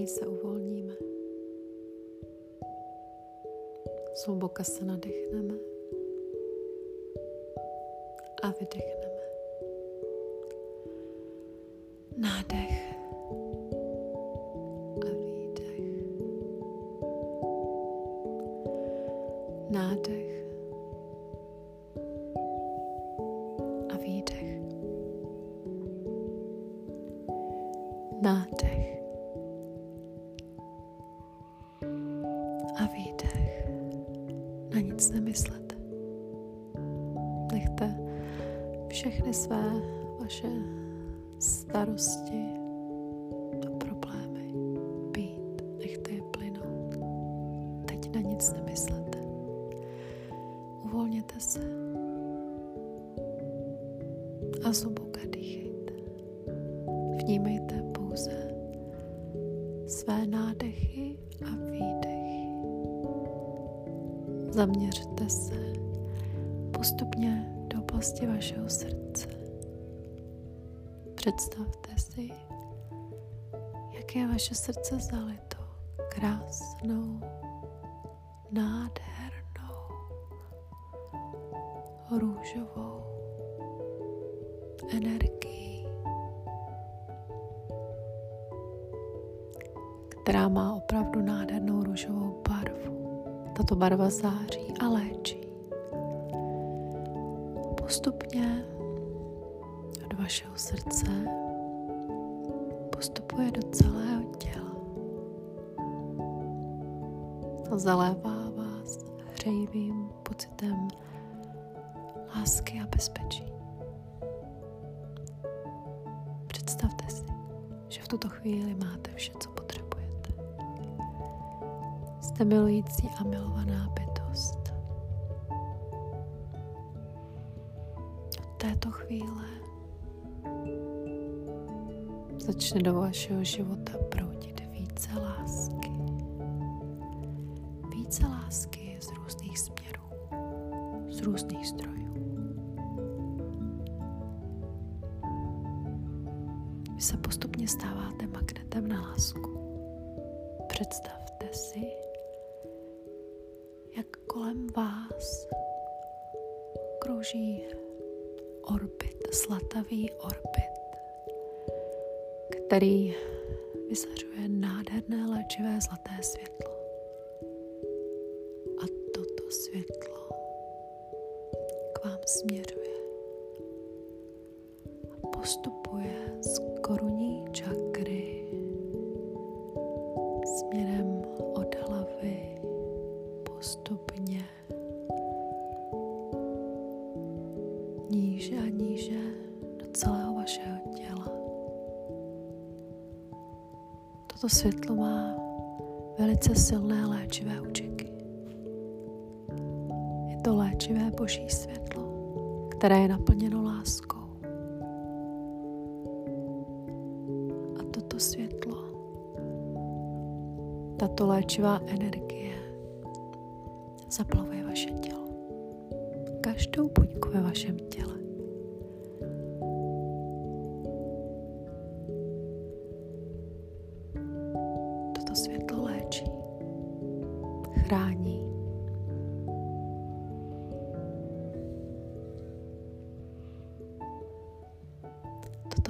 nyní se uvolníme. Zhluboka se nadechneme a vydechneme. Nádech a výdech. Nádech a výdech. Nádech všechny své vaše starosti a problémy být. Nechte je plynout. Teď na nic nemyslete. Uvolněte se a zhluboka dýchejte. Vnímejte pouze své nádechy a výdechy. Zaměřte se postupně oblasti vašeho srdce. Představte si, jak je vaše srdce zalito krásnou, nádhernou, růžovou energií, která má opravdu nádhernou růžovou barvu. Tato barva září Postupně od vašeho srdce postupuje do celého těla zalévá vás hřejivým pocitem lásky a bezpečí. Představte si, že v tuto chvíli máte vše, co potřebujete. Jste milující a milovaná bytost. Této chvíle začne do vašeho života proudit více lásky. Více lásky z různých směrů, z různých zdrojů. Vy se postupně stáváte magnetem na lásku. Představte si, jak kolem vás krouží orbit, zlatavý orbit, který vyzařuje nádherné léčivé zlaté světlo. A toto světlo k vám směřuje a postupuje světlo má velice silné léčivé účinky. Je to léčivé boží světlo, které je naplněno láskou. A toto světlo, tato léčivá energie zaplavuje vaše tělo. Každou buňku ve vašem těle.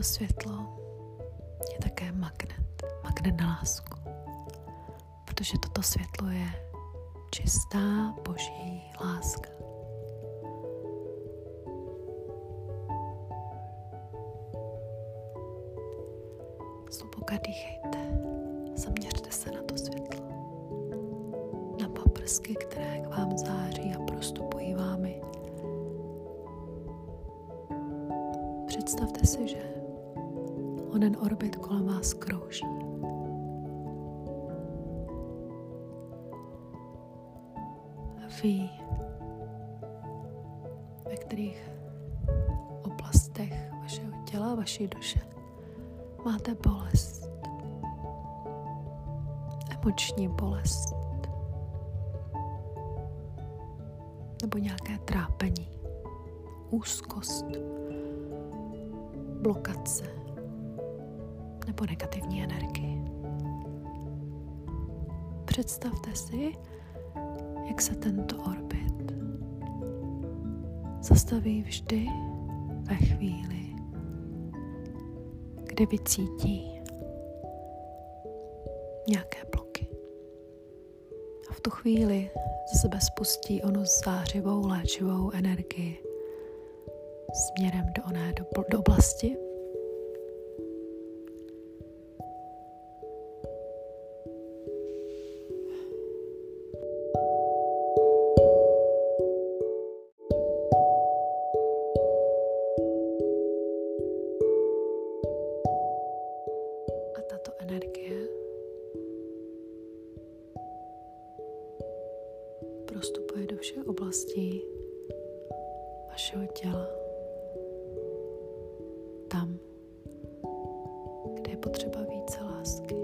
Toto světlo je také magnet, magnet na lásku, protože toto světlo je čistá boží láska. Zluboka dýchejte, Vy, ve kterých oblastech vašeho těla, vaší duše máte bolest, emoční bolest. Nebo nějaké trápení, úzkost, blokace. Nebo negativní energii. představte si, jak se tento orbit zastaví vždy ve chvíli, kdy vycítí nějaké bloky. A v tu chvíli ze sebe spustí onu zářivou léčivou energii směrem do oné do, do oblasti, všech oblastí vašeho těla. Tam, kde je potřeba více lásky.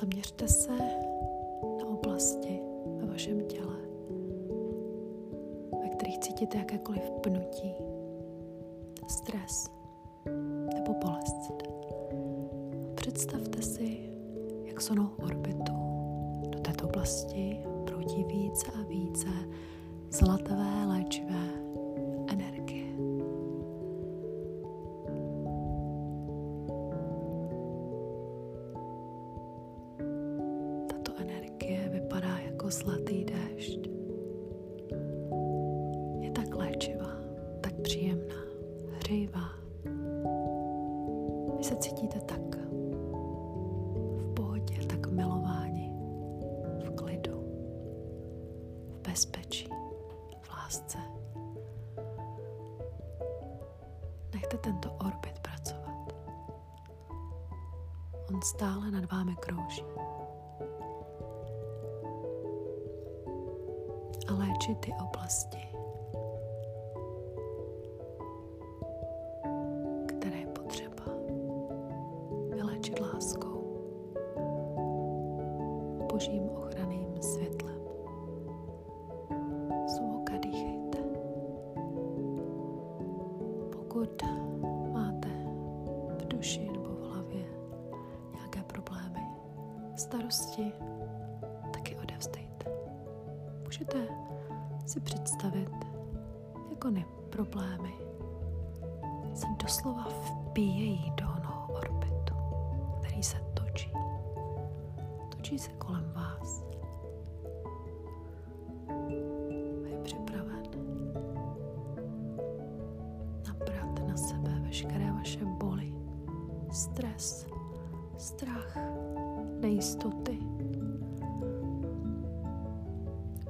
Zaměřte se na oblasti ve vašem těle, ve kterých cítíte jakékoliv pnutí, stres nebo bolest. Představte si, jak sonou orbitu do této oblasti proudí více a více zlatavé léčivé energie. Tato energie vypadá jako zlatý déšť. Je tak léčivá, tak příjemná, hřejivá. Vy se cítíte tak bezpečí, v lásce. Nechte tento orbit pracovat. On stále nad vámi krouží. A léčí ty oblasti, božím ochranným světlem. Starosti, taky odevzdejte. Můžete si představit, jak ony problémy se doslova vpíjejí do onoho orbitu, který se točí. Točí se kolem vás. veškeré vaše boly, stres, strach, nejistoty,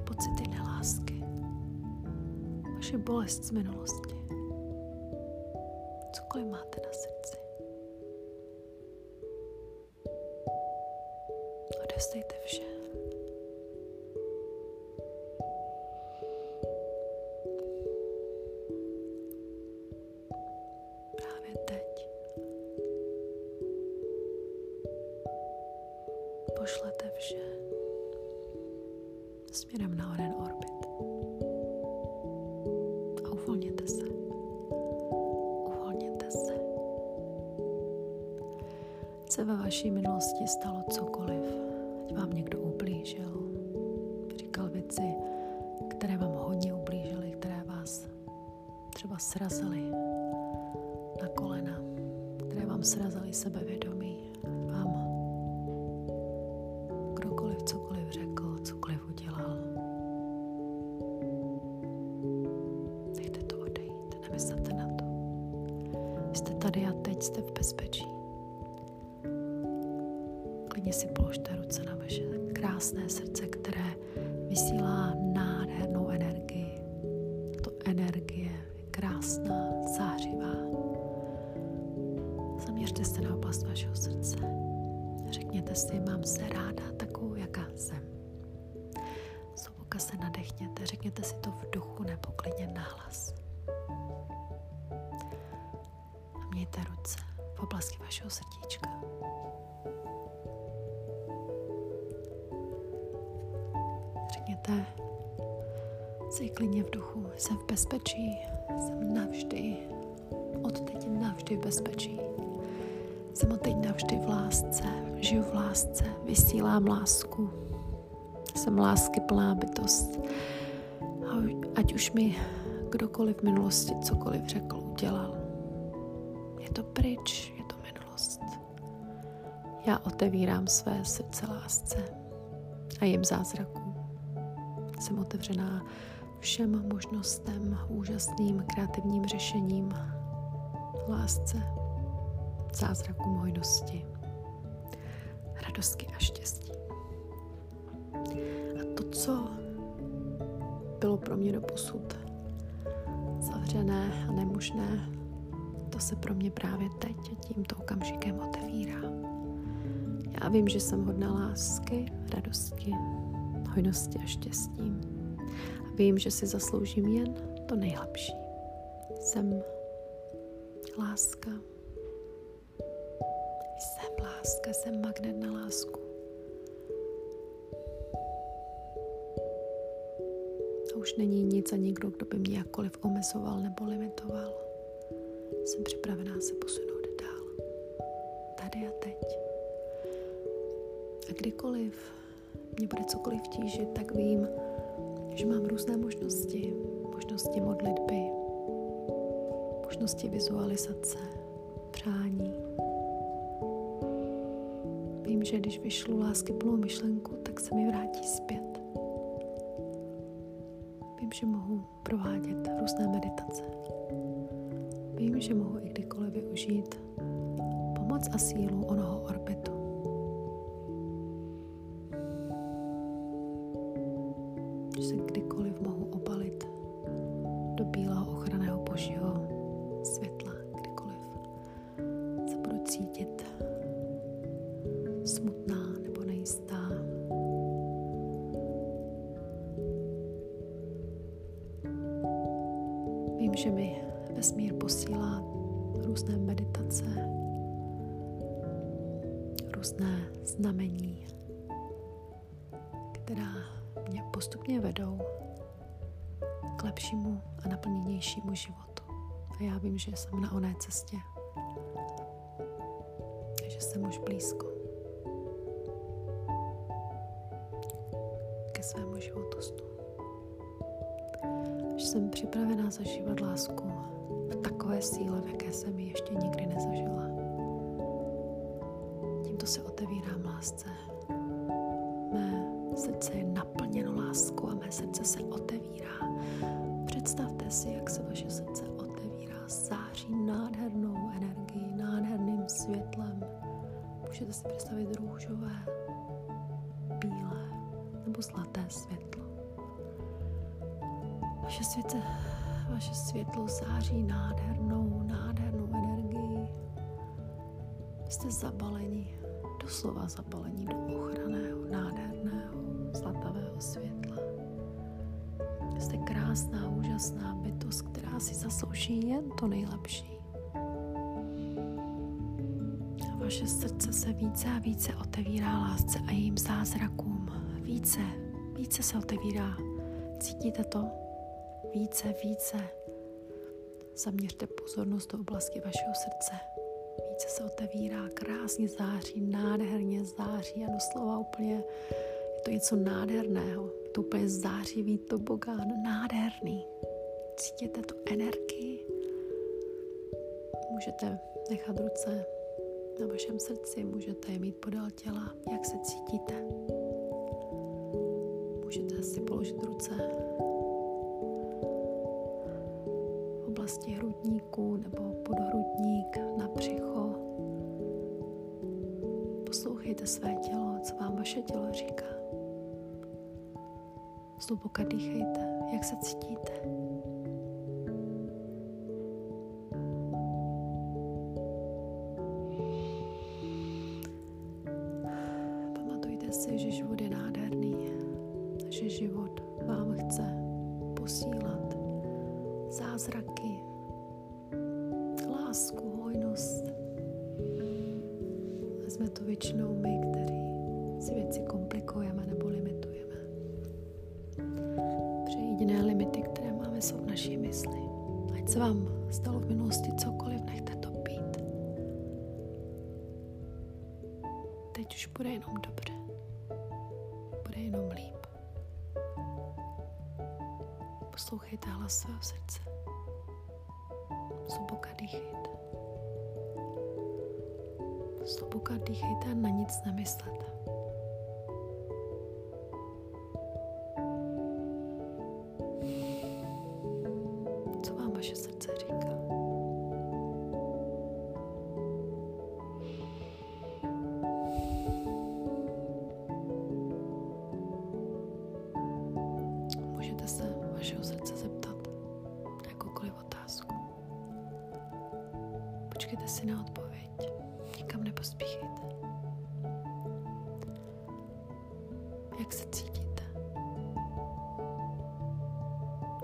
pocity nelásky, vaše bolest z minulosti, pošlete vše směrem na onen orbit. A uvolněte se. Uvolněte se. Se ve vaší minulosti stalo cokoliv, ať vám někdo ublížil, říkal věci, které vám hodně ublížily, které vás třeba srazily na kolena, které vám srazily sebevědomí, tady a teď jste v bezpečí. Klidně si položte ruce na vaše krásné srdce, které vysílá nádhernou energii. To energie je krásná, zářivá. Zaměřte se na oblast vašeho srdce. Řekněte si, mám se ráda takovou, jaká jsem. Zhluboka se nadechněte, řekněte si to v duchu nebo klidně nahlas. Mějte ruce v oblasti vašeho srdíčka. Řekněte si klidně v duchu, jsem v bezpečí, jsem navždy od teď navždy v bezpečí. Jsem od teď navždy v lásce, žiju v lásce, vysílám lásku. Jsem lásky plná bytost. Ať už mi kdokoliv v minulosti cokoliv řekl, udělal. Je to pryč, je to minulost. Já otevírám své srdce lásce a jim zázraku. Jsem otevřená všem možnostem, úžasným kreativním řešením, lásce, zázrakům hojnosti, radosti a štěstí. A to, co bylo pro mě do posud zavřené a nemožné, to se pro mě právě teď tímto okamžikem otevírá. Já vím, že jsem hodná lásky, radosti, hojnosti a štěstí. A vím, že si zasloužím jen to nejlepší. Jsem láska. Jsem láska, jsem magnet na lásku. A už není nic a nikdo, kdo by mě jakkoliv omezoval nebo limitoval. Jsem připravená se posunout dál. Tady a teď. A kdykoliv mě bude cokoliv tížit, tak vím, že mám různé možnosti. Možnosti modlitby, možnosti vizualizace, přání. Vím, že když vyšlu lásky plnou myšlenku, tak se mi vrátí zpět. Vím, že mohu provádět různé meditace. Vím, že mohu i kdykoliv využít pomoc a sílu onoho orbitu. Že se kdykoliv mohu obalit do bílého ochranného božího světla, kdykoliv se budu cítit smutná nebo nejistá. Vím, že mi vesmír různé znamení, která mě postupně vedou k lepšímu a naplněnějšímu životu. A já vím, že jsem na oné cestě. Že jsem už blízko ke svému životu snu. Že jsem připravená zažívat lásku v takové síle, v jaké jsem ji ještě nikdy nezažila. Se otevírám lásce. Mé srdce je naplněno láskou a mé srdce se otevírá. Představte si, jak se vaše srdce otevírá, září nádhernou energii, nádherným světlem. Můžete si představit růžové, bílé nebo zlaté světlo. Vaše, světce, vaše světlo září nádhernou, nádhernou energii. Jste zabaleni, doslova zabaleni do ochraného, nádherného, zlatavého světla. Jste krásná, úžasná bytost, která si zaslouží jen to nejlepší. A vaše srdce se více a více otevírá lásce a jejím zázrakům. Více, více se otevírá. Cítíte to? Více, více. Zaměřte pozornost do oblasti vašeho srdce. Více se otevírá, krásně září, nádherně září a doslova úplně je to něco nádherného. Je to úplně zářivý tobogán, nádherný. Cítíte tu energii? Můžete nechat ruce na vašem srdci, můžete je mít podél těla, jak se cítíte. Můžete si položit ruce v oblasti hrudníku nebo podhrudník Poslouchejte své tělo, co vám vaše tělo říká. Zluboka dýchejte, jak se cítíte. Mysli. Ať se vám stalo v minulosti cokoliv, nechte to být. Teď už bude jenom dobře. Bude jenom líp. Poslouchejte hlas svého srdce. Zluboka dýchejte. Zluboka dýchejte a na nic nemyslete. Počkejte si na odpověď. Nikam nepospíchejte. Jak se cítíte?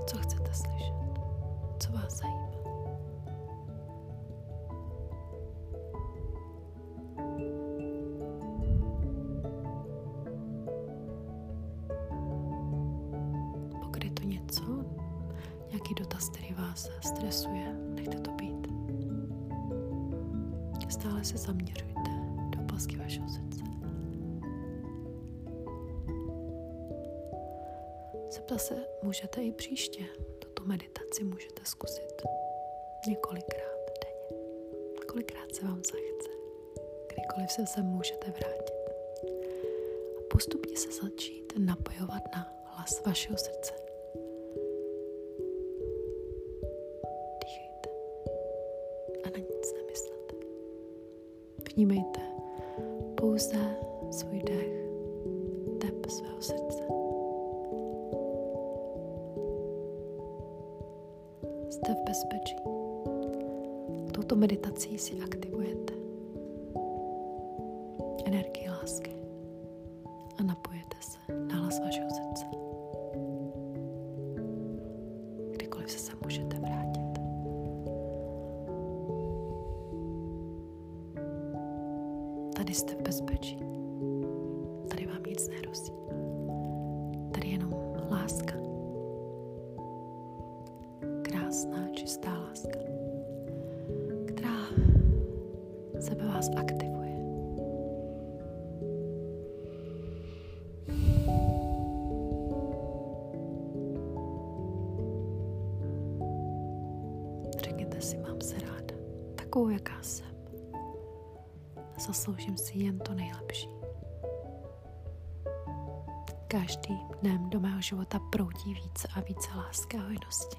Co chcete slyšet? Co vás zajímá? Pokud je to něco, nějaký dotaz, který vás stresuje, nechte to být. Stále se zaměřujte do oblasti vašeho srdce. Zeptat se můžete i příště. Tuto meditaci můžete zkusit několikrát denně. Kolikrát se vám zachce. Kdykoliv se sem můžete vrátit. A postupně se začít napojovat na hlas vašeho srdce. Vnímejte pouze svůj dech, tep svého srdce. Jste v bezpečí. Touto meditací si aktivujete Tady jste v bezpečí. Tady vám nic nehrozí. Tady jenom láska. Krásná, čistá láska, která sebe vás aktivuje. Řekněte si, mám se ráda, takovou, jaká jsem. Zasloužím si jen to nejlepší. Každý dnem do mého života proudí více a více lásky a hojnosti.